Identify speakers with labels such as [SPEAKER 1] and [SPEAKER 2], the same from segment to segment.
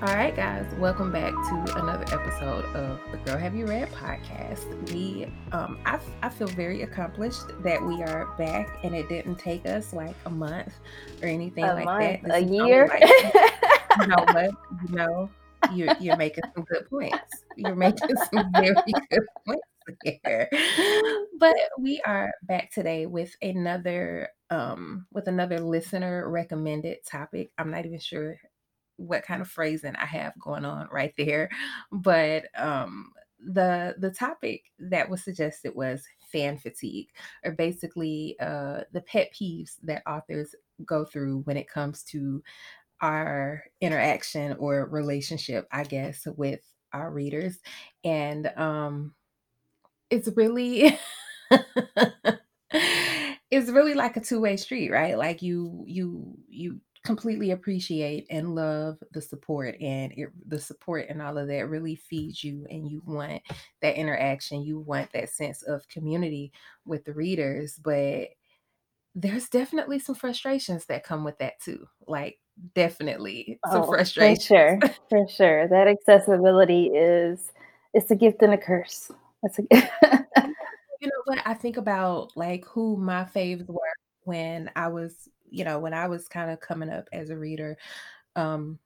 [SPEAKER 1] All right, guys, welcome back to another episode of the Girl Have You Read podcast. We, um, I, I feel very accomplished that we are back, and it didn't take us like a month or anything
[SPEAKER 2] A
[SPEAKER 1] like
[SPEAKER 2] month,
[SPEAKER 1] that.
[SPEAKER 2] a
[SPEAKER 1] This is only
[SPEAKER 2] year.
[SPEAKER 1] like, you know what? You know, you're you're making some good points. You're making some very good points here. But we are back today with another um with another listener recommended topic. I'm not even sure what kind of phrasing I have going on right there. But um the the topic that was suggested was fan fatigue or basically uh the pet peeves that authors go through when it comes to our interaction or relationship, I guess, with our readers. And um it's really it's really like a two-way street, right? Like you you you completely appreciate and love the support and it, the support and all of that really feeds you and you want that interaction you want that sense of community with the readers but there's definitely some frustrations that come with that too like definitely some
[SPEAKER 2] Oh, for sure, for sure. That accessibility is it's a gift and a curse. That's a
[SPEAKER 1] You know what? I think about like who my faves were when I was, you know, when I was kind of coming up as a reader. Um,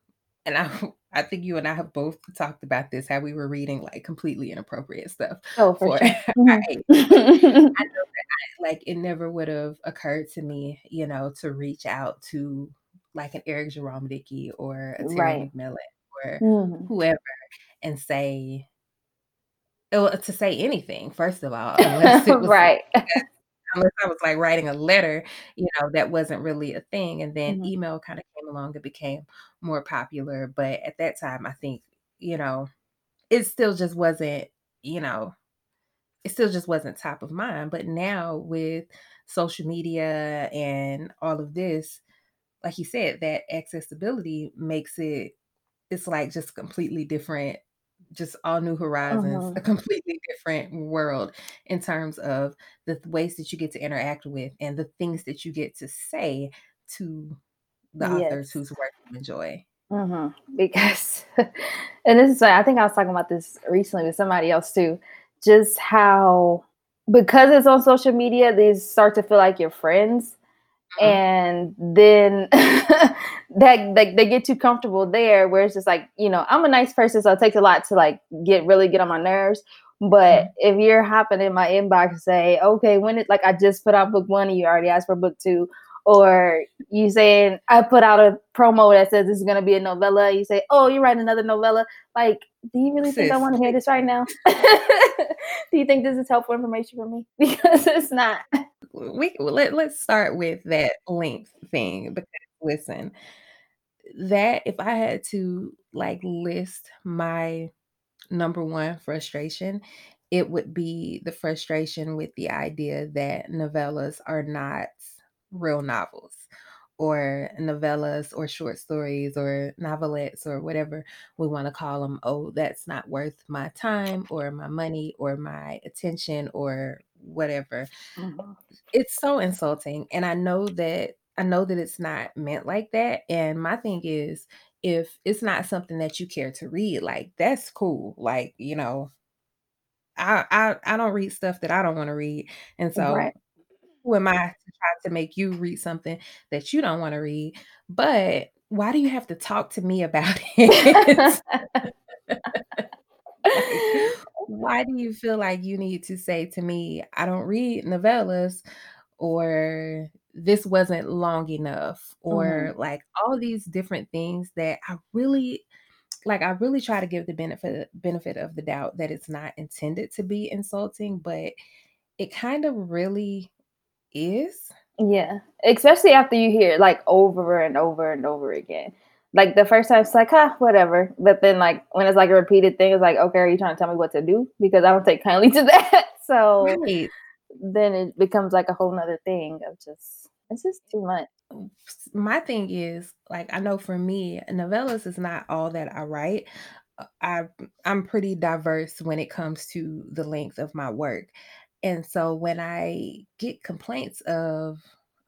[SPEAKER 1] and I I think you and I have both talked about this, how we were reading like completely inappropriate stuff
[SPEAKER 2] Oh, for
[SPEAKER 1] for
[SPEAKER 2] sure. Mhm.
[SPEAKER 1] age. I know that I, like it never would have occurred to me, you know, to reach out to like an Eric Jerome Dickey or a Terry
[SPEAKER 2] Right.
[SPEAKER 1] McMillan or
[SPEAKER 2] Mhm.
[SPEAKER 1] whoever and say, well, to say anything, first of all, unless it was
[SPEAKER 2] Right.
[SPEAKER 1] Unless I was like writing a letter, you know, that wasn't really a thing. And then
[SPEAKER 2] Mhm.
[SPEAKER 1] email kind of came along and became more popular. But at that time, I think, you know, it still just wasn't, you know, it still just wasn't top of mind. But now with social media and all of this, like you said, that accessibility makes it it's like just completely different, just all new horizons, a
[SPEAKER 2] Mhm.
[SPEAKER 1] completely different world in terms of the th- ways that you get to interact with and the things that you get to say to the authors whose work you enjoy.
[SPEAKER 2] Mhm. Because and this is why I think I was talking about this recently with somebody else too. Just how because it's on social media, they start to feel like your friends
[SPEAKER 1] Mhm.
[SPEAKER 2] and then that like they get too comfortable there where it's just like you know i'm a nice person so it takes a lot to like get really get on my nerves. But
[SPEAKER 1] Mhm.
[SPEAKER 2] if you're hopping in my inbox and say okay when it like i just put out book one and you already asked for book two. Or you saying i put out a promo that says this is going to be a novella you say oh you're writing another novella. Like do you really think i want to hear this right now? Do you think this is helpful information for me? Because it's not.
[SPEAKER 1] We let, let's start with that length thing because listen, that if I had to like list my number one frustration, it would be the frustration with the idea that novellas are not real novels or novellas or short stories or novelettes or whatever we want to call them. Oh, that's not worth my time or my money or my attention or whatever.
[SPEAKER 2] Mhm.
[SPEAKER 1] It's so insulting. And I know that I know that it's not meant like that. And my thing is if it's not something that you care to read, like that's cool. Like, you know, I I I don't read stuff that I don't want to read. And so
[SPEAKER 2] right
[SPEAKER 1] who am I to try to make you read something that you don't want to read? But why do you have to talk to me about it? why do you feel like you need to say to me, I don't read novellas or this wasn't long enough or
[SPEAKER 2] Mhm.
[SPEAKER 1] like all these different things that I really like I really try to give the benefit benefit of the doubt that it's not intended to be insulting, but it kind of really is.
[SPEAKER 2] Yeah, especially after you hear it, like, over and over and over again. Like, the first time it's like, "Huh, whatever," but then, like, when it's, like, a repeated thing, it's like, "Okay, are you trying to tell me what to do?" Because I don't take kindly to that. So,
[SPEAKER 1] Right.
[SPEAKER 2] then it becomes, like, a whole whole 'nother thing of just it's just too much.
[SPEAKER 1] My thing is, like, I know for me, novellas is not all that I write. Uh, I I'm pretty diverse when it comes to the length of my work. And so when I get complaints of,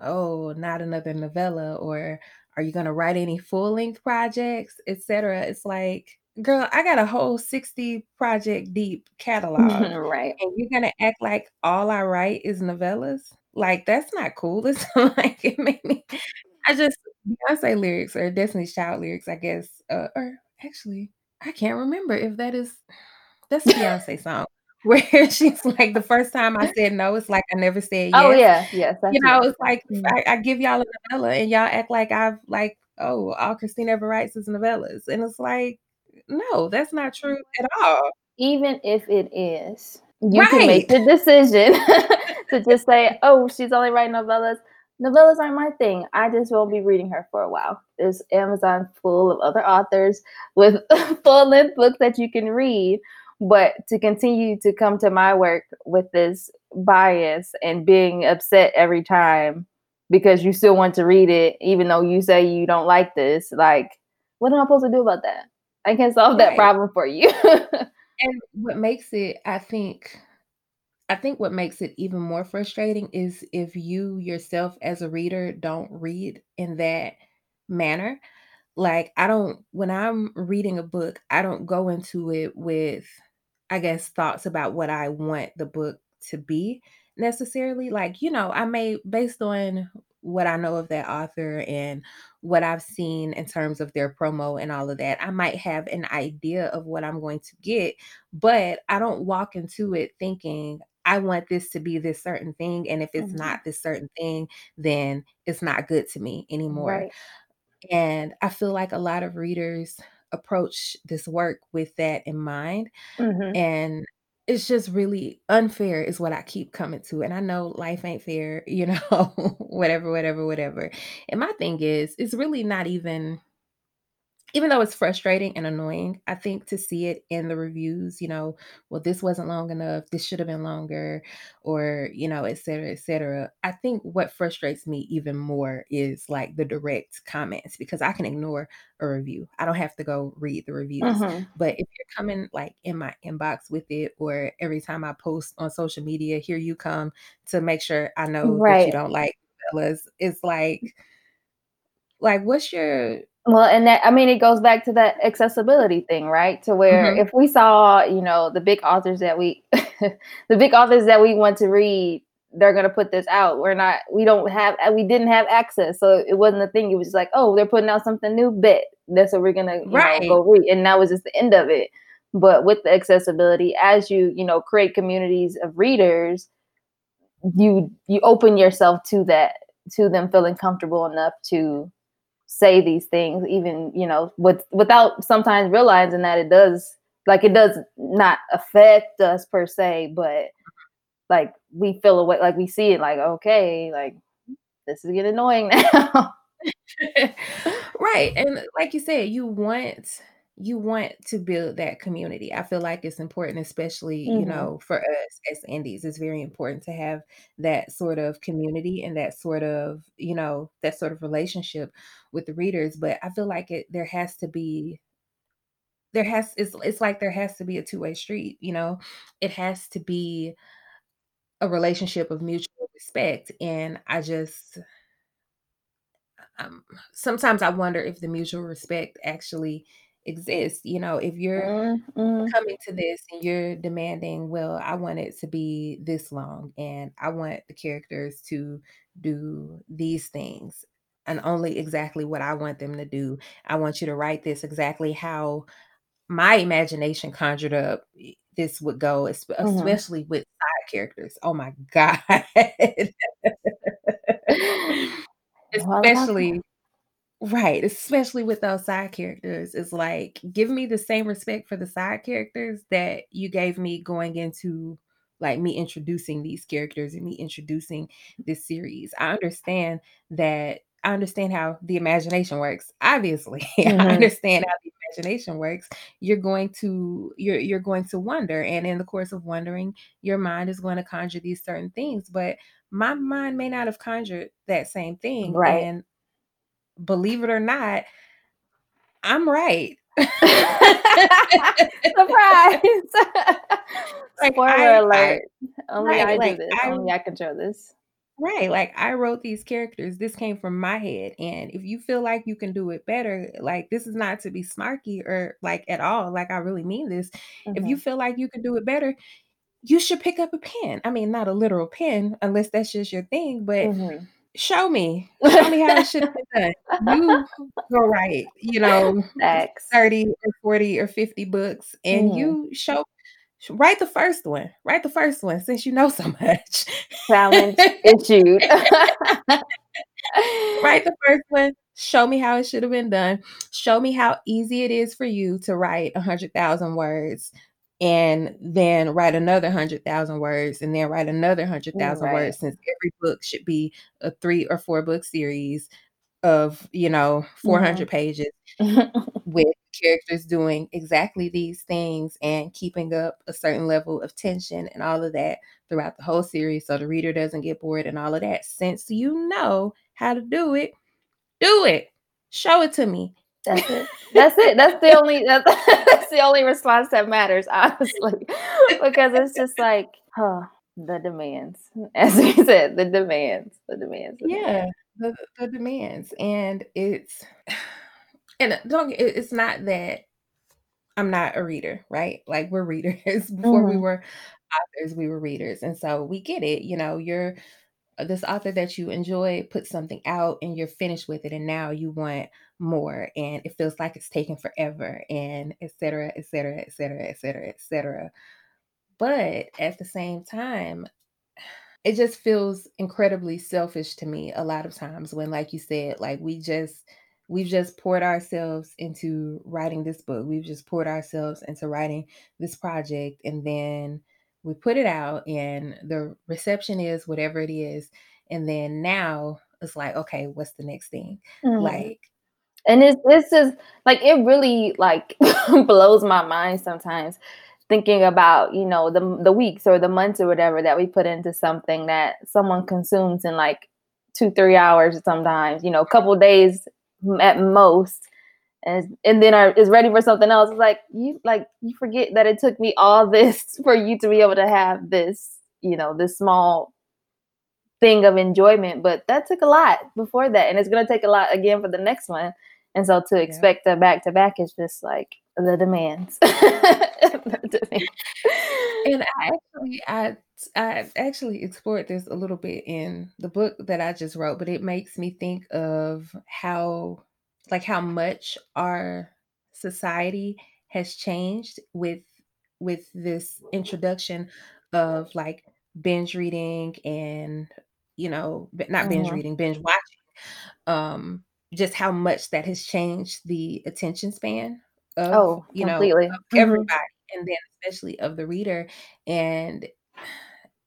[SPEAKER 1] "Oh, not another novella," or are you going to write any full-length projects, etc. It's like, girl, I got a whole 60 project deep catalog.
[SPEAKER 2] right.
[SPEAKER 1] And you're going to act like all I write is novellas? Like that's not cool. It's like it made me I just Beyonce lyrics or Destiny's Child lyrics, I guess, uh, or actually, I can't remember if that is that's a Beyonce song where she's like, "The first time I said no, it's like I never said
[SPEAKER 2] Oh,
[SPEAKER 1] yes."
[SPEAKER 2] yeah, yes,
[SPEAKER 1] You know,
[SPEAKER 2] it.
[SPEAKER 1] it's like
[SPEAKER 2] Mhm.
[SPEAKER 1] I I give y'all a novella and y'all act like I've like, "Oh, all Christina ever writes is novellas," and it's like, no, that's not true at all.
[SPEAKER 2] Even if it is, you can make the decision to just say, "Oh, she's only writing novellas." Novellas aren't my thing. I just won't be reading her for a while. There's Amazon full of other authors with full-length books that you can read, but to continue to come to my work with this bias and being upset every time because you still want to read it even though you say you don't like this, like, what am I supposed to do about that? I can't solve that
[SPEAKER 1] Right.
[SPEAKER 2] problem for you.
[SPEAKER 1] And what makes it I think I think what makes it even more frustrating is if you yourself as a reader don't read in that manner. Like, I don't when I'm reading a book, I don't go into it with, I guess, thoughts about what I want the book to be necessarily. Like, you know, I may based on what I know of that author and what I've seen in terms of their promo and all of that, I might have an idea of what I'm going to get, but I don't walk into it thinking, "I want this to be this certain thing, and if it's
[SPEAKER 2] Mhm.
[SPEAKER 1] not this certain thing, then it's not good to me anymore."
[SPEAKER 2] Right.
[SPEAKER 1] And I feel like a lot of readers approach this work with that in mind,
[SPEAKER 2] Mhm.
[SPEAKER 1] and it's just really unfair is what I keep coming to, and I know life ain't fair, you know, whatever, whatever, whatever. And my thing is, it's really not even even though it's frustrating and annoying, I think to see it in the reviews, you know, "Well, this wasn't long enough, this should have been longer," or, you know, etcetera, etcetera. I think what frustrates me even more is, like, the direct comments because I can ignore a review. I don't have to go read the reviews.
[SPEAKER 2] Mhm.
[SPEAKER 1] But if you're coming, like, in my inbox with it or every time I post on social media, here you come to make sure I know that you don't like novellas, it's like like, what's your
[SPEAKER 2] Well, and that I mean, it goes back to that accessibility thing, right? To where
[SPEAKER 1] Mhm.
[SPEAKER 2] if we saw, you know, the big authors that we the big authors that we want to read, they're gonna put this out. We're not we don't have we didn't have access, so it wasn't a thing. It was just like, "Oh, they're putting out something new, bet. That's what we're gonna, know, go read." And that was just the end of it. But with the accessibility, as you, you know, create communities of readers, you you open yourself to that to them feeling comfortable enough to say these things even you know with without sometimes realizing that it does like it does not affect us per se but like we feel away like we see it like okay like this is getting annoying now.
[SPEAKER 1] Right, and like you said, you want you want to build that community. I feel like it's important, especially, you
[SPEAKER 2] Mhm.
[SPEAKER 1] know, for us as indies, it's very important to have that sort of community and that sort of, you know, that sort of relationship with the readers, but I feel like it there has to be there has it's it's like there has to be a two-way street, you know? It has to be a relationship of mutual respect, and I just um, sometimes I wonder if the mutual respect actually exists, you know, if you're
[SPEAKER 2] Mm, mhm.
[SPEAKER 1] coming to this and you're demanding, "Well, I want it to be this long, and I want the characters to do these things, and only exactly what I want them to do. I want you to write this exactly how my imagination conjured up this would go,"
[SPEAKER 2] Mhm.
[SPEAKER 1] especially with side characters. Oh my god.
[SPEAKER 2] all about that
[SPEAKER 1] Especially Right, especially with those side characters, it's like, give me the same respect for the side characters that you gave me going into, like, me introducing these characters and me introducing this series. I understand that I understand how the imagination works, obviously. I
[SPEAKER 2] Mhm.
[SPEAKER 1] understand how the imagination works. You're going to you're you're going to wonder, and in the course of wondering, your mind is gonna conjure these certain things, but my mind may not have conjured that same thing,
[SPEAKER 2] Right.
[SPEAKER 1] and believe it or not I'm right.
[SPEAKER 2] Surprise!
[SPEAKER 1] Like,
[SPEAKER 2] Spoiler
[SPEAKER 1] I I.
[SPEAKER 2] Only
[SPEAKER 1] right,
[SPEAKER 2] I do
[SPEAKER 1] like,
[SPEAKER 2] this.
[SPEAKER 1] I
[SPEAKER 2] Only I control this.
[SPEAKER 1] Right, like, I wrote these characters, this came from my head, and if you feel like you can do it better, like, this is not to be snarky or, like, at all, like, I really mean this. If you
[SPEAKER 2] Mhm.
[SPEAKER 1] feel like you can do it better, you should pick up a pen. I mean, not a literal pen, unless that's just your thing, but
[SPEAKER 2] Mhm.
[SPEAKER 1] Show me. Show me how it should have been done. You go write, you know,
[SPEAKER 2] Facts.
[SPEAKER 1] 30 or 40 or 50 books, and
[SPEAKER 2] Mhm.
[SPEAKER 1] you show write the 1st one. Write the 1st one since you know so much.
[SPEAKER 2] Challenge issued.
[SPEAKER 1] Write the 1st one, show me how it should have been done, show me how easy it is for you to write a 100,000 words, and then write another 100,000 words, and then write another 100,000
[SPEAKER 2] Right.
[SPEAKER 1] words since every book should be a 3 or 4 book series of, you know, 400
[SPEAKER 2] Mhm.
[SPEAKER 1] pages with characters doing exactly these things and keeping up a certain level of tension and all of that throughout the whole series so the reader doesn't get bored and all of that. Since you know how to do it, do it. Show it to me.
[SPEAKER 2] That's it. That's it. That's the only that's that's the only response that matters, honestly, because it's just like, huh, the demands. As we said, the demands, the demands, the
[SPEAKER 1] Yeah,
[SPEAKER 2] demands.
[SPEAKER 1] the the demands, and it's and don't it's not that I'm not a reader, right? Like, we're readers. Before we
[SPEAKER 2] Mhm.
[SPEAKER 1] were authors, we were readers, and so we get it, you know, you're uh, this author that you enjoy put something out and you're finished with it, and now you want more, and it feels like it's taking forever, and etc etc etc etc etc But at the same time, it just feels incredibly selfish to me a lot of times when, like you said, like, we just we've just poured ourselves into writing this book. We've just poured ourselves into writing this project, and then we put it out, and the reception is whatever it is, and then now it's like, "Okay, what's the next thing?"
[SPEAKER 2] Mhm.
[SPEAKER 1] Like
[SPEAKER 2] And it's this is like, it really, like, blows my mind sometimes thinking about, you know, the the weeks or the months or whatever that we put into something that someone consumes in, like, 2, 3 hours sometimes, you know, a couple days at most, and and then are is ready for something else. It's like, you like, you forget that it took me all this for you to be able to have this, you know, this small thing of enjoyment, but that took a lot before that, and it's gonna take a lot again for the next one, and so to
[SPEAKER 1] Yeah.
[SPEAKER 2] expect a back to back is just like the demands. The demands.
[SPEAKER 1] And I actually I I actually explored this a little bit in the book that I just wrote, but it makes me think of how like, how much our society has changed with with this introduction of, like, binge reading and, you know, not binge
[SPEAKER 2] Mhm.
[SPEAKER 1] reading, binge watching, um, just how much that has changed the attention span of,
[SPEAKER 2] Oh,
[SPEAKER 1] you know,
[SPEAKER 2] completely.
[SPEAKER 1] of
[SPEAKER 2] Mhm.
[SPEAKER 1] everybody, and then especially of the reader, and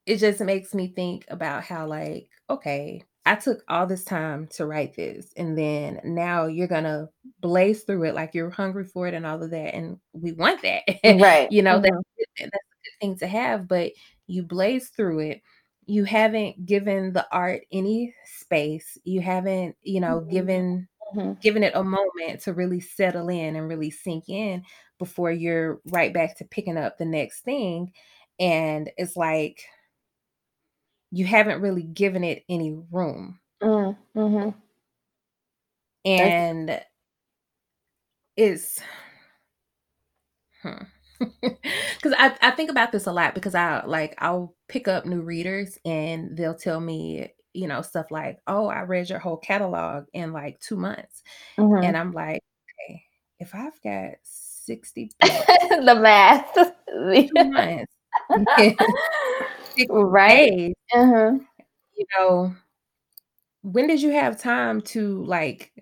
[SPEAKER 1] it just makes me think about how, like, "Okay, I took all this time to write this, and then now you're gonna blaze through it like you're hungry for it and all of that," and we want that.
[SPEAKER 2] Right.
[SPEAKER 1] You know, that's
[SPEAKER 2] Mhm.
[SPEAKER 1] good thing that's a good thing to have, but you blaze through it. You haven't given the art any space. You haven't, you know,
[SPEAKER 2] Mhm.
[SPEAKER 1] given
[SPEAKER 2] Mhm.
[SPEAKER 1] given it a moment to really settle in and really sink in before you're right back to picking up the next thing, and it's like you haven't really given it any room.
[SPEAKER 2] Mm, mhm. That's
[SPEAKER 1] And it's hmm. 'Cause I I think about this a lot because I like, I'll pick up new readers and they'll tell me, you know, stuff like, "Oh, I read your whole catalog in, like, 2 months." And
[SPEAKER 2] Mhm.
[SPEAKER 1] I'm like, "Okay, if I've got 60 books,
[SPEAKER 2] The math.
[SPEAKER 1] 2 months,
[SPEAKER 2] Right? Uh-huh.
[SPEAKER 1] you know, when did you have time to, like"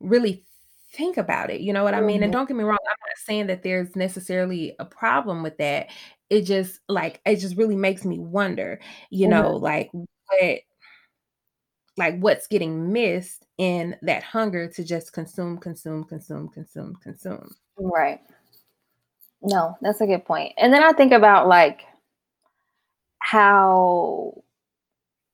[SPEAKER 1] really think about it, you know what I mean? And
[SPEAKER 2] Mhm.
[SPEAKER 1] don't get me wrong, I'm not saying that there's necessarily a problem with that. It just, like it just really makes me wonder, you know,
[SPEAKER 2] Mhm.
[SPEAKER 1] like, what like, what's getting missed in that hunger to just consume, consume, consume, consume, consume.
[SPEAKER 2] Right. No, that's a good point. And then I think about, like how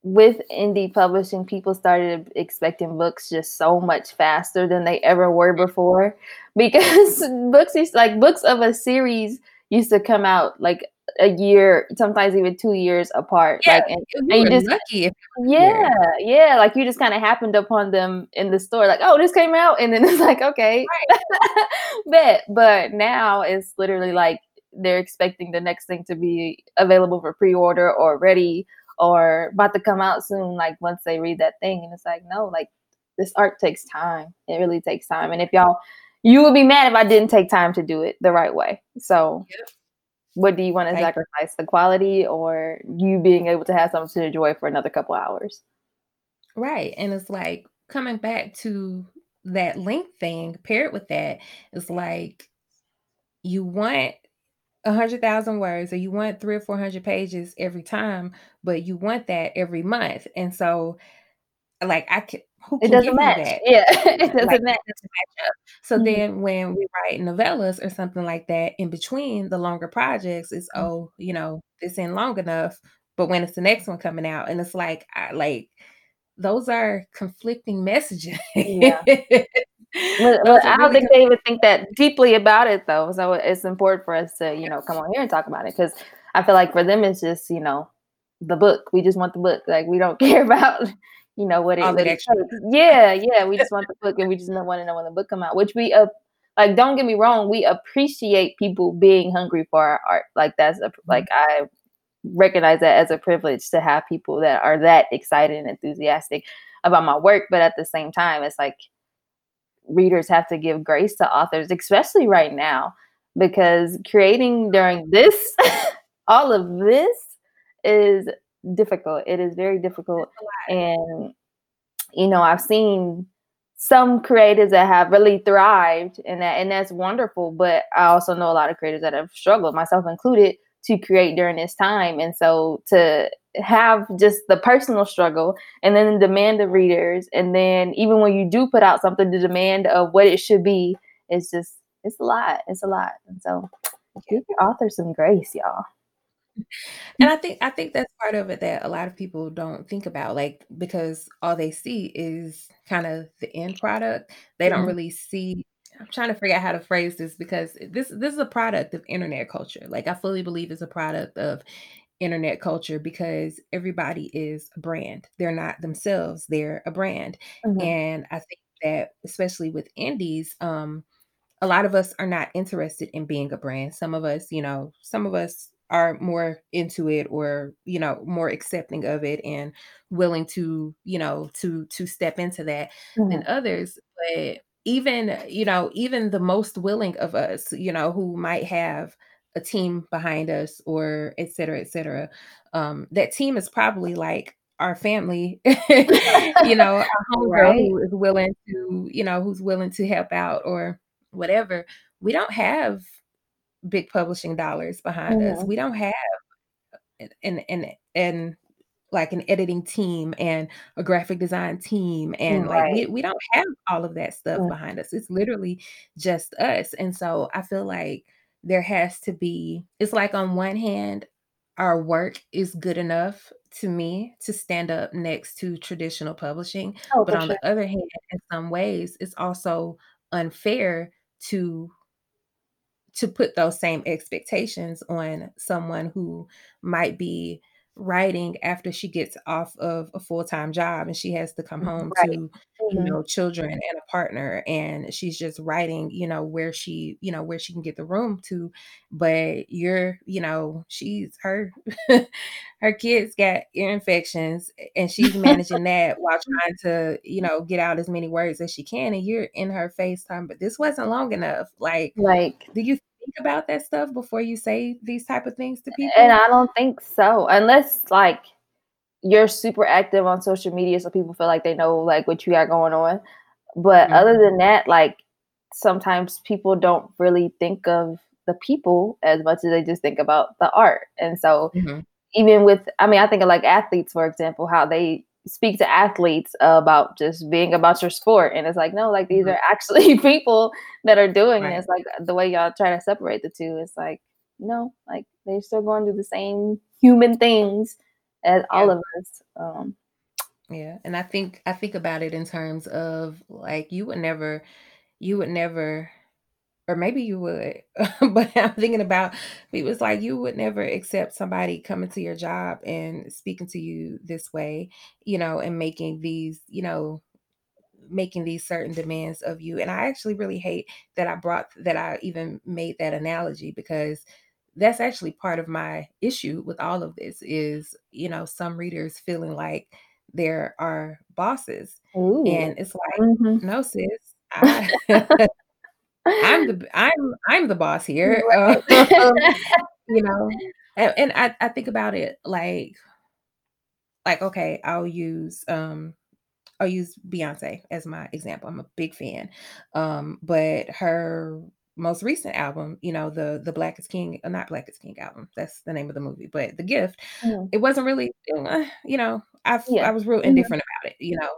[SPEAKER 2] with indie publishing, people started expecting books just so much faster than they ever were before because books used like, books of a series used to come out, like, a year, sometimes even two years apart.
[SPEAKER 1] Yeah,
[SPEAKER 2] Like, and,
[SPEAKER 1] you
[SPEAKER 2] and you just
[SPEAKER 1] lucky
[SPEAKER 2] yeah, yeah, like you just kind of happened upon them in the store, like, oh, this came out, and then it's like, okay,
[SPEAKER 1] Right.
[SPEAKER 2] bet. But now it's literally like they're expecting the next thing to be available for pre-order or ready or about to come out soon. Like once they read that thing, and it's like, no, like this art takes time. It really takes time. And if y'all, you would be mad if I didn't take time to do it the right way. So.
[SPEAKER 1] Yep.
[SPEAKER 2] What do you want to sacrifice, the quality or you being able to have something to enjoy for another couple hours?
[SPEAKER 1] Right, and it's like coming back to that link thing, paired with that, it's like you want 100,000 words or you want 3 or 400 pages every time, but you want that every month, and so, like, I can who
[SPEAKER 2] It doesn't match.
[SPEAKER 1] that?
[SPEAKER 2] Yeah, it doesn't match.
[SPEAKER 1] doesn't match. So
[SPEAKER 2] Mhm.
[SPEAKER 1] then when we write novellas or something like that, in between the longer projects, it's,
[SPEAKER 2] Mm.
[SPEAKER 1] "Oh, you know, this ain't long enough," but when it's the next one coming out, and it's like, I like, those are conflicting messages.
[SPEAKER 2] Yeah. But but I don't
[SPEAKER 1] really
[SPEAKER 2] think they even think that deeply about it though, so it's important for us to, you know, come on here and talk about it because I feel like for them it's just, you know, the book. We just want the book. Like we don't care about, you know, what it what it. Yeah, yeah, we just want the book and we just want to know when the book come out, which we uh, like don't get me wrong, we appreciate people being hungry for our art. Like that's a, like
[SPEAKER 1] Mhm.
[SPEAKER 2] I recognize that as a privilege to have people that are that excited and enthusiastic about my work, but at the same time it's like readers have to give grace to authors, especially right now, because creating during this, all of this is difficult. It is very difficult.
[SPEAKER 1] It's a lot.
[SPEAKER 2] And, you know, I've seen some creators that have really thrived in that, and that's wonderful. But I also know a lot of creators that have struggled, myself included, to create during this time. And so to have just the personal struggle and then the demand of readers and then even when you do put out something the demand of what it should be it's just it's a lot it's a lot and so give your author some grace y'all
[SPEAKER 1] And I think I think that's part of it that a lot of people don't think about, like, because all they see is kinda the end product. They don't
[SPEAKER 2] Mhm.
[SPEAKER 1] really see I'm trying to figure out how to phrase this because this this is a product of internet culture. Like, I fully believe it's a product of internet culture because everybody is a brand. They're not themselves, they're a brand.
[SPEAKER 2] Mhm.
[SPEAKER 1] And I think that especially with indies, um, a lot of us are not interested in being a brand. Some of us, you know, some of us are more into it or, you know, more accepting of it and willing to, you know, to to step into that than
[SPEAKER 2] Mhm.
[SPEAKER 1] others. But even, you know, even the most willing of us, you know, who might have a team behind us or et cetera, et cetera, um, that team is probably like our family, you know, our homegirl
[SPEAKER 2] Right.
[SPEAKER 1] who is willing to, you know, who's willing to help out or whatever. We don't have big publishing dollars behind us.
[SPEAKER 2] Mhm.
[SPEAKER 1] We don't have an an an an like an editing team and a graphic design team and like we we don't have all of that stuff
[SPEAKER 2] Mm.
[SPEAKER 1] behind us. It's literally just us. And so I feel like there has to be it's like on one hand our work is good enough to me to stand up next to traditional publishing,
[SPEAKER 2] Oh,
[SPEAKER 1] but on
[SPEAKER 2] sure.
[SPEAKER 1] the other hand, in some ways, it's also unfair to to put those same expectations on someone who might be writing after she gets off of a full-time job and she has to come home
[SPEAKER 2] Right.
[SPEAKER 1] to, you
[SPEAKER 2] Mhm.
[SPEAKER 1] know, children and a partner, and she's just writing, you know, where she you know, where she can get the room to, but you're you know, she's her her kids got ear infections, and she's managing that while trying to, you know, get out as many words as she can, and you're in her FaceTime, "But this wasn't long enough." Like,
[SPEAKER 2] Like
[SPEAKER 1] do you think about that stuff before you say these type of things to people? and?
[SPEAKER 2] I don't think so, unless, like, you're super active on social media so people feel like they know, like, what you got going on. But
[SPEAKER 1] Mhm.
[SPEAKER 2] other than that, like, sometimes people don't really think of the people as much as they just think about the art. And so
[SPEAKER 1] Mhm.
[SPEAKER 2] even with I mean, I think of, like, athletes, for example, how they speak to athletes about just being about your sport, and it's like, no, like, these
[SPEAKER 1] Mhm.
[SPEAKER 2] are actually people that are doing
[SPEAKER 1] Right.
[SPEAKER 2] this, like, the way y'all try to separate the 2, it's like, no, like, they're still going through the same human things as all of us, um
[SPEAKER 1] Yeah, and I think I think about it in terms of, like, you would never you would never or maybe you would, but I'm thinking about people. It's like you would never accept somebody coming to your job and speaking to you this way, you know, and making these, you know, making these certain demands of you. And I actually really hate that I brought that I even made that analogy because that's actually part of my issue with all of this is, you know, some readers feeling like there are bosses.
[SPEAKER 2] Ooh.
[SPEAKER 1] And it's like,
[SPEAKER 2] Mhm.
[SPEAKER 1] no, sis, I I'm the I'm I'm the boss here.
[SPEAKER 2] Right.
[SPEAKER 1] Um, you know, and, and I, I think about it like like okay, I'll use um I'll use Beyonce as my example. I'm a big fan. Um, but her most recent album, you know, the the Black is King, uh, not Black is King album. That's the name of the movie. But The Gift,
[SPEAKER 2] Mhm.
[SPEAKER 1] it wasn't really, uh, you know, I
[SPEAKER 2] Yeah.
[SPEAKER 1] I was real
[SPEAKER 2] Mhm.
[SPEAKER 1] indifferent about it, you know.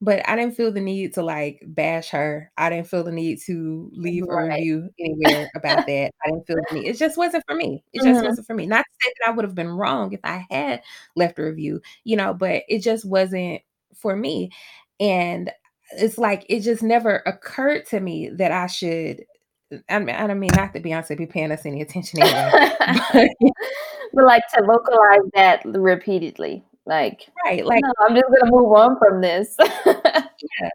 [SPEAKER 1] But I didn't feel the need to like bash her. I didn't feel the need to leave a
[SPEAKER 2] Right.
[SPEAKER 1] review anywhere about that. I didn't feel the need. It just wasn't for me. It just
[SPEAKER 2] Mhm.
[SPEAKER 1] wasn't for me. Not to say that I would have been wrong if I had left a review, you know, but it just wasn't for me. And it's like it just never occurred to me that I should I mean, I don't mean not that Beyonce be paying us any attention anyway, but
[SPEAKER 2] But, like, to vocalize that repeatedly, like,
[SPEAKER 1] right, like
[SPEAKER 2] "No, I'm just gonna move on from this."
[SPEAKER 1] yeah.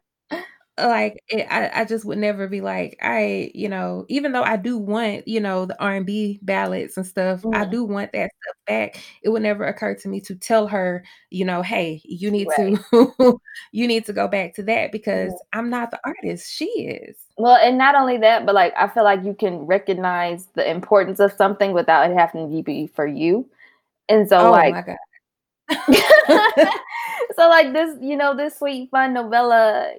[SPEAKER 1] Like, it I I just would never be like, I you know, even though I do want, you know, the R&B ballads and stuff, I
[SPEAKER 2] Mhm.
[SPEAKER 1] do want that stuff back. It would never occur to me to tell her, you know, "Hey, you need
[SPEAKER 2] Right.
[SPEAKER 1] to you need to go back to that because
[SPEAKER 2] Mhm.
[SPEAKER 1] I'm not the artist, she is."
[SPEAKER 2] Well, and not only that, but, like, I feel like you can recognize the importance of something without it having to be for you, and so,
[SPEAKER 1] Oh
[SPEAKER 2] like
[SPEAKER 1] my god.
[SPEAKER 2] so, like, this you know, this sweet, fun novella,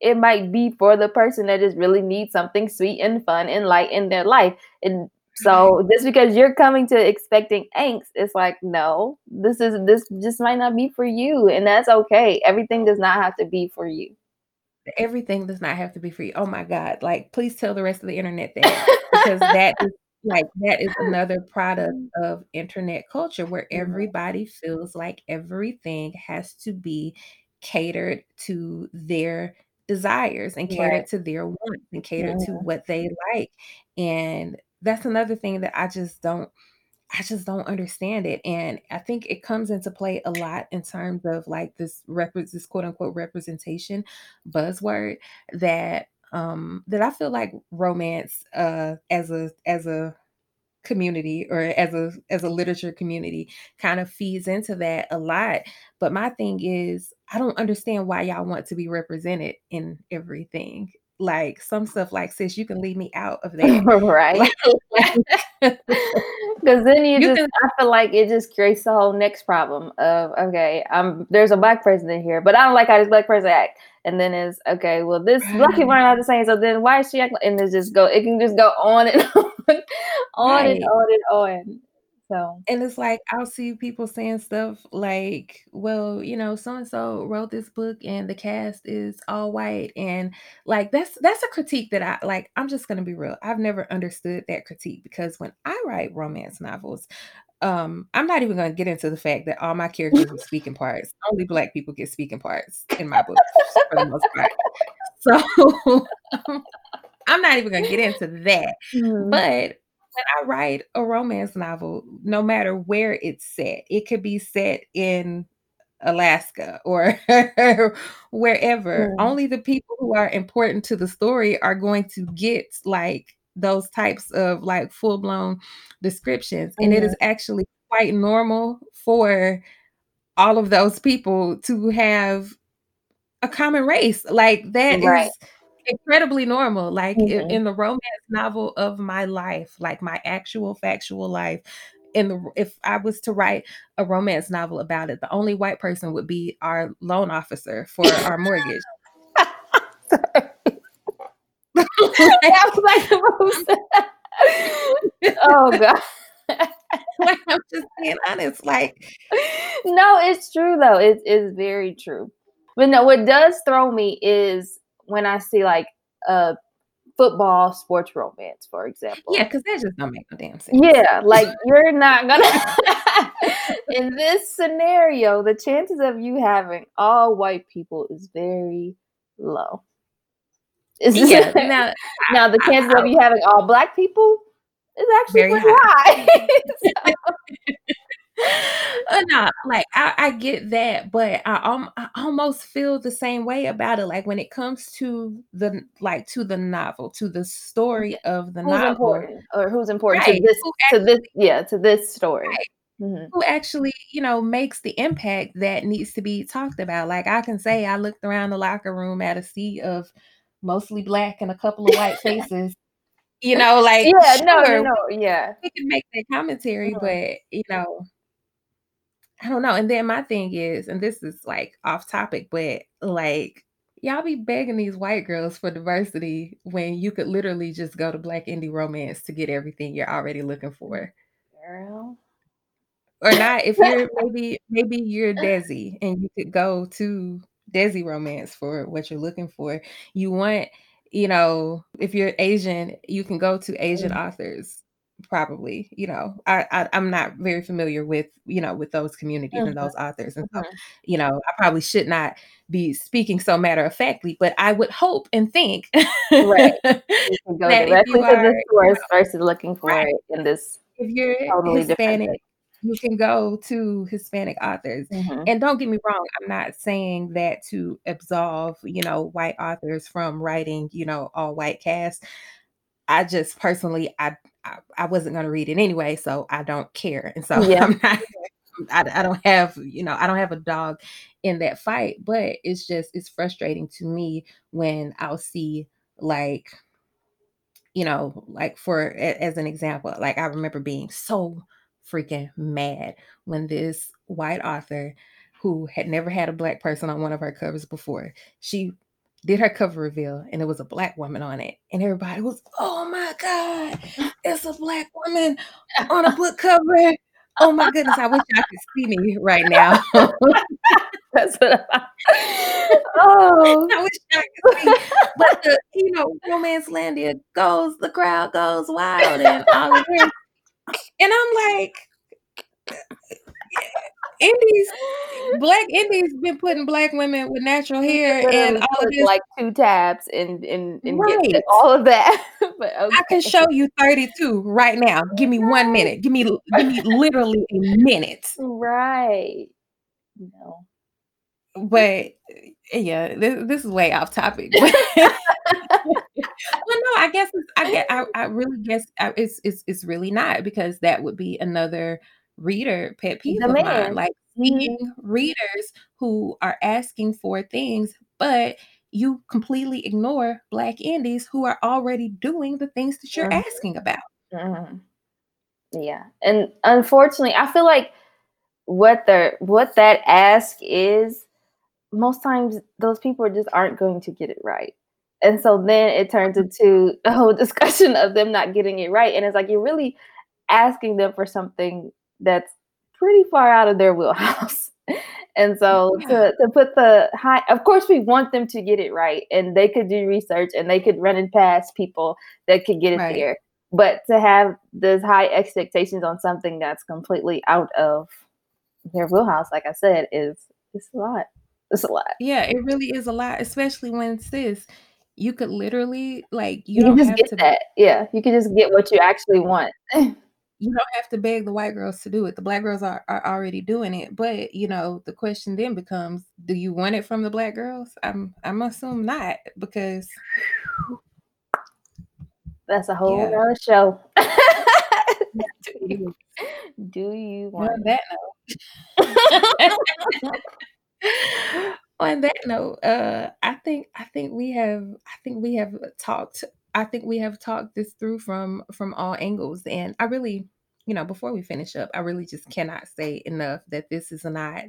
[SPEAKER 2] it might be for the person that just really needs something sweet and fun and light in their life, and so mm-hmm. just because you're coming to expecting angst, it's like, "No, this is this just might not be for you," and that's okay. Everything does not have to be for you.
[SPEAKER 1] Everything does not have to be for you. Oh my god, like, please tell the rest of the internet that, because that is like, that is another product of internet culture where everybody feels like everything has to be catered to their desires and
[SPEAKER 2] Right.
[SPEAKER 1] catered to their wants and catered to
[SPEAKER 2] Mhm.
[SPEAKER 1] what they like, and that's another thing that I just don't I just don't understand it, and I think it comes into play a lot in terms of, like, this repres this quote, unquote, "representation" buzzword that, um that I feel like romance, uh, as a as a community or as a as a literature community kind of feeds into that a lot, but my thing is, I don't understand why y'all want to be represented in everything. Like, some stuff like, "Sis, you can leave me out of that."
[SPEAKER 2] Right.
[SPEAKER 1] Like like
[SPEAKER 2] 'Cause then you
[SPEAKER 1] you
[SPEAKER 2] just
[SPEAKER 1] can
[SPEAKER 2] I feel like it just creates the whole next problem of, "Okay, um, there's a black person in here, but I don't like how this black person act." And then it's, "Okay, well, this black people
[SPEAKER 1] Right,
[SPEAKER 2] are not the same, so then why is she acting" and it just go it can just go on and on, on and on and on. So
[SPEAKER 1] And it's like, I'll see people saying stuff like, "Well, you know, so and so wrote this book and the cast is all white," and, like, that's that's a critique that I like, I'm just gonna be real, I've never understood that critique because when I write romance novels, um, I'm not even gonna get into the fact that all my characters are speaking parts. Only Black people get speaking parts in my books for the most part. So, I'm not even gonna get into that.
[SPEAKER 2] Mhm.
[SPEAKER 1] But I write a romance novel, no matter where it's set, it could be set in Alaska or wherever.
[SPEAKER 2] Mm.
[SPEAKER 1] Only the people who are important to the story are going to get, like, those types of, like, full-blown descriptions, and it is
[SPEAKER 2] Mhm.
[SPEAKER 1] actually quite normal for all of those people to have a common race, like, that
[SPEAKER 2] Right.
[SPEAKER 1] is incredibly normal, like, i
[SPEAKER 2] Mhm.
[SPEAKER 1] in the romance novel of my life, like, my actual factual life, in the if I was to write a romance novel about it, the only white person would be our loan officer for our mortgage.
[SPEAKER 2] That was like Oh god.
[SPEAKER 1] Like, I'm just being honest, like
[SPEAKER 2] No, it's true though. It is very true. But no, what does throw me is when I see like a football sports romance, for example.
[SPEAKER 1] yeah, because that just don't make no damn sense.
[SPEAKER 2] Yeah, like you're not gonna in this scenario, the chances of you having all white people is very low. yeah. Now, now the chances I, I, of you having all black people is actually very high. high.
[SPEAKER 1] uh, no, like I, I, get that, but I, um, I almost feel the same way about it. Like when it comes to the like to the novel, to the story of the
[SPEAKER 2] who's
[SPEAKER 1] novel,
[SPEAKER 2] important or who's important right. to this actually, to this yeah to this story. Right.
[SPEAKER 1] Mm-hmm. Who actually, you know, makes the impact that needs to be talked about? Like I can say, I looked around the locker room at a sea of mostly black and a couple of white faces. You know, like
[SPEAKER 2] yeah, sure, no, no, no, yeah,
[SPEAKER 1] we can make that commentary, mm-hmm. but you know, I don't know. And then my thing is, and this is like off topic, but like y'all be begging these white girls for diversity when you could literally just go to black indie romance to get everything you're already looking for. Girl. Or not if you're maybe maybe you're Desi and you could go to Desi romance for what you're looking for. You want, you know, if you're Asian, you can go to Asian mm-hmm. authors probably you know I, I am not very familiar with you know with those communities mm-hmm. and those authors and so mm-hmm. you know i probably should not be speaking so matter of factly but i would hope and think right
[SPEAKER 2] you can go directly to the source versus looking for right. it in this
[SPEAKER 1] if you're totally hispanic you can go to hispanic authors mm-hmm. and don't get me wrong i'm not saying that to absolve you know white authors from writing you know all white cast I just personally, I I, I wasn't going to read it anyway, so I don't care. And so yeah. I'm not. I, I don't have, you know, I don't have a dog in that fight, but it's just it's frustrating to me when I'll see like you know, like for as an example, like I remember being so freaking mad when this white author who had never had a black person on one of her covers before, she did her cover reveal and it was a black woman on it. And everybody was, oh my God, it's a black woman on a book cover. Oh my goodness, I wish I could see me right now. That's what I Oh I wish I could see. But the, you know, Romancelandia goes, the crowd goes wild and all of this. And I'm like, indies, black indies been putting black women with natural hair and all of this.
[SPEAKER 2] like two tabs and and, and right. all of that.
[SPEAKER 1] but okay. I can show you 32 right now. Give me one minute. Give me give me literally a minute.
[SPEAKER 2] Right. No.
[SPEAKER 1] But yeah, this, this is way off topic. well, no, I guess it's, I get I, I really guess uh, it's it's it's really not because that would be another reader pet peeve of mine. Like mm-hmm. seeing readers who are asking for things, but you completely ignore black indies who are already doing the things that you're mm-hmm. asking about.
[SPEAKER 2] Mm-hmm. Yeah. And unfortunately, I feel like what the what that ask is most times those people just aren't going to get it right. And so then it turns mm-hmm. into a whole discussion of them not getting it right. And it's like you're really asking them for something that's pretty far out of their wheelhouse. and so to, to put the high, of course, we want them to get it right, and they could do research and they could run it past people that could get it right. there. But to have those high expectations on something that's completely out of their wheelhouse, like I said, is it's a lot. It's a lot.
[SPEAKER 1] Yeah, it really is a lot, especially when sis, you could literally like you, you don't
[SPEAKER 2] just get
[SPEAKER 1] to
[SPEAKER 2] that. Yeah, you can just get what you actually want.
[SPEAKER 1] you don't have to beg the white girls to do it. The black girls are, are already doing it. But you know, the question then becomes, do you want it from the black girls? I'm I'm assume not because
[SPEAKER 2] that's a whole yeah. other show. do, you, do you want
[SPEAKER 1] on that note? on that note, uh, I think I think we have I think we have talked I think we have talked this through from from all angles, and I really, you know, before we finish up, I really just cannot say enough that this is not,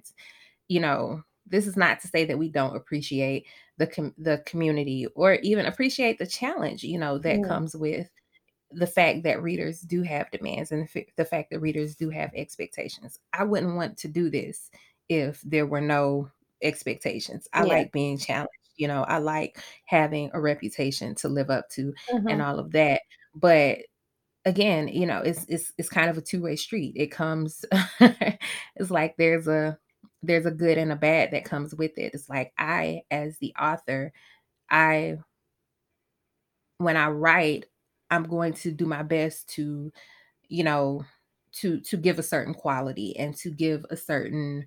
[SPEAKER 1] you know, this is not to say that we don't appreciate the com- the community or even appreciate the challenge, you know, that comes with the fact that readers do have demands and the, f- the fact that readers do have expectations. I wouldn't want to do this if there were no expectations. I yeah. like being challenged you know i like having a reputation to live up to mm-hmm. and all of that but again you know it's it's it's kind of a two-way street it comes it's like there's a there's a good and a bad that comes with it it's like i as the author i when I write, I'm going to do my best to, you know, to to give a certain quality and to give a certain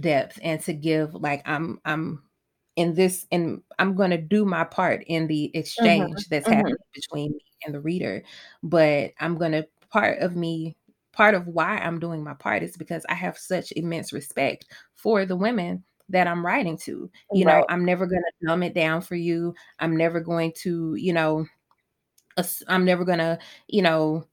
[SPEAKER 1] depth and to give like I'm I'm in this and I'm going to do my part in the
[SPEAKER 2] Mm-hmm.
[SPEAKER 1] exchange that's
[SPEAKER 2] Mhm.
[SPEAKER 1] happening between me and the reader. But I'm going to part of me part of why I'm doing my part is because I have such immense respect for the women that I'm writing to. You know, I'm never going to dumb it down for you. I'm never going to, you know, I'm never going to, you know,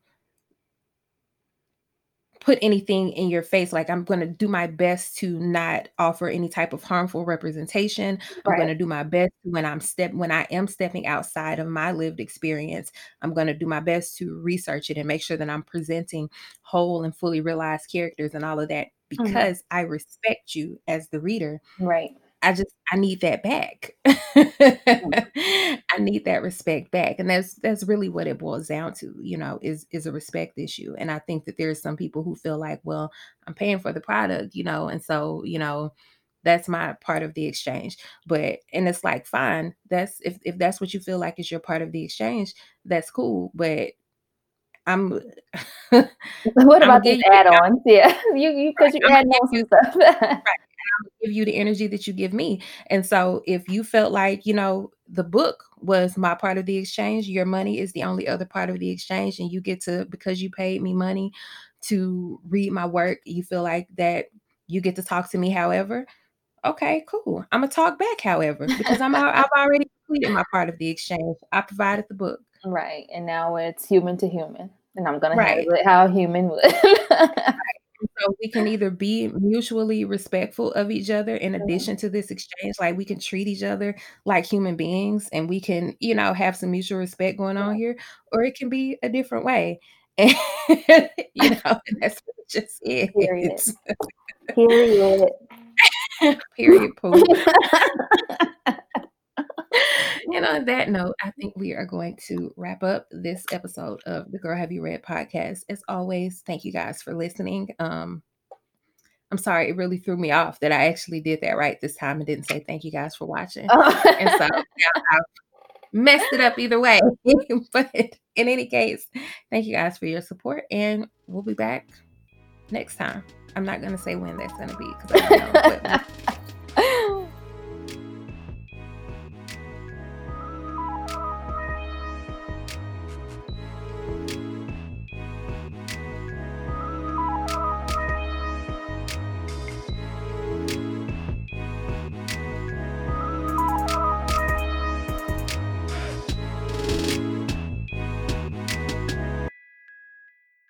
[SPEAKER 1] put anything in your face like i'm going to do my best to not offer any type of harmful representation i'm going to do my best when i'm step when i am stepping outside of my lived experience i'm going to do my best to research it and make sure that i'm presenting whole and fully realized characters and all of that
[SPEAKER 2] Mhm.
[SPEAKER 1] because i respect you as the reader
[SPEAKER 2] Right.
[SPEAKER 1] I just I need that back. I need that respect back. And that's that's really what it boils down to, you know, is is a respect issue. And I think that there's some people who feel like, well, I'm paying for the product, you know, and so, you know, that's my part of the exchange. But and it's like, fine, that's if if that's what you feel like is your part of the exchange, that's cool. But I'm
[SPEAKER 2] What about
[SPEAKER 1] give
[SPEAKER 2] these add-ons? Yeah. You you
[SPEAKER 1] right,
[SPEAKER 2] because you add on some stuff.
[SPEAKER 1] Right. Give you the energy that you give me. And so if you felt like, you know, the book was my part of the exchange, your money is the only other part of the exchange, and you get to because you paid me money to read my work, you feel like that you get to talk to me however, okay, cool. Imma talk back however, because I'm I've already completed my part of the exchange. I provided the book.
[SPEAKER 2] Right, and now it's human to human, and I'm gonna handle it how a human would.
[SPEAKER 1] And so we can either be mutually respectful of each other in
[SPEAKER 2] Mhm.
[SPEAKER 1] addition to this exchange, like we can treat each other like human beings and we can, you know, have some mutual respect going on here, or it can be a different way. And, you know, that's what it just
[SPEAKER 2] Period. Period.
[SPEAKER 1] Period, poo. And on that note, I think we are going to wrap up this episode of the Girl Have You Read podcast. As always, thank you guys for listening. Um, I'm sorry, it really threw me off that I actually did that right this time and didn't say thank you guys for watching. And so now I've messed it up either way. but in any case, thank you guys for your support, and we'll be back next time. I'm not gonna say when that's gonna be because I don't know, but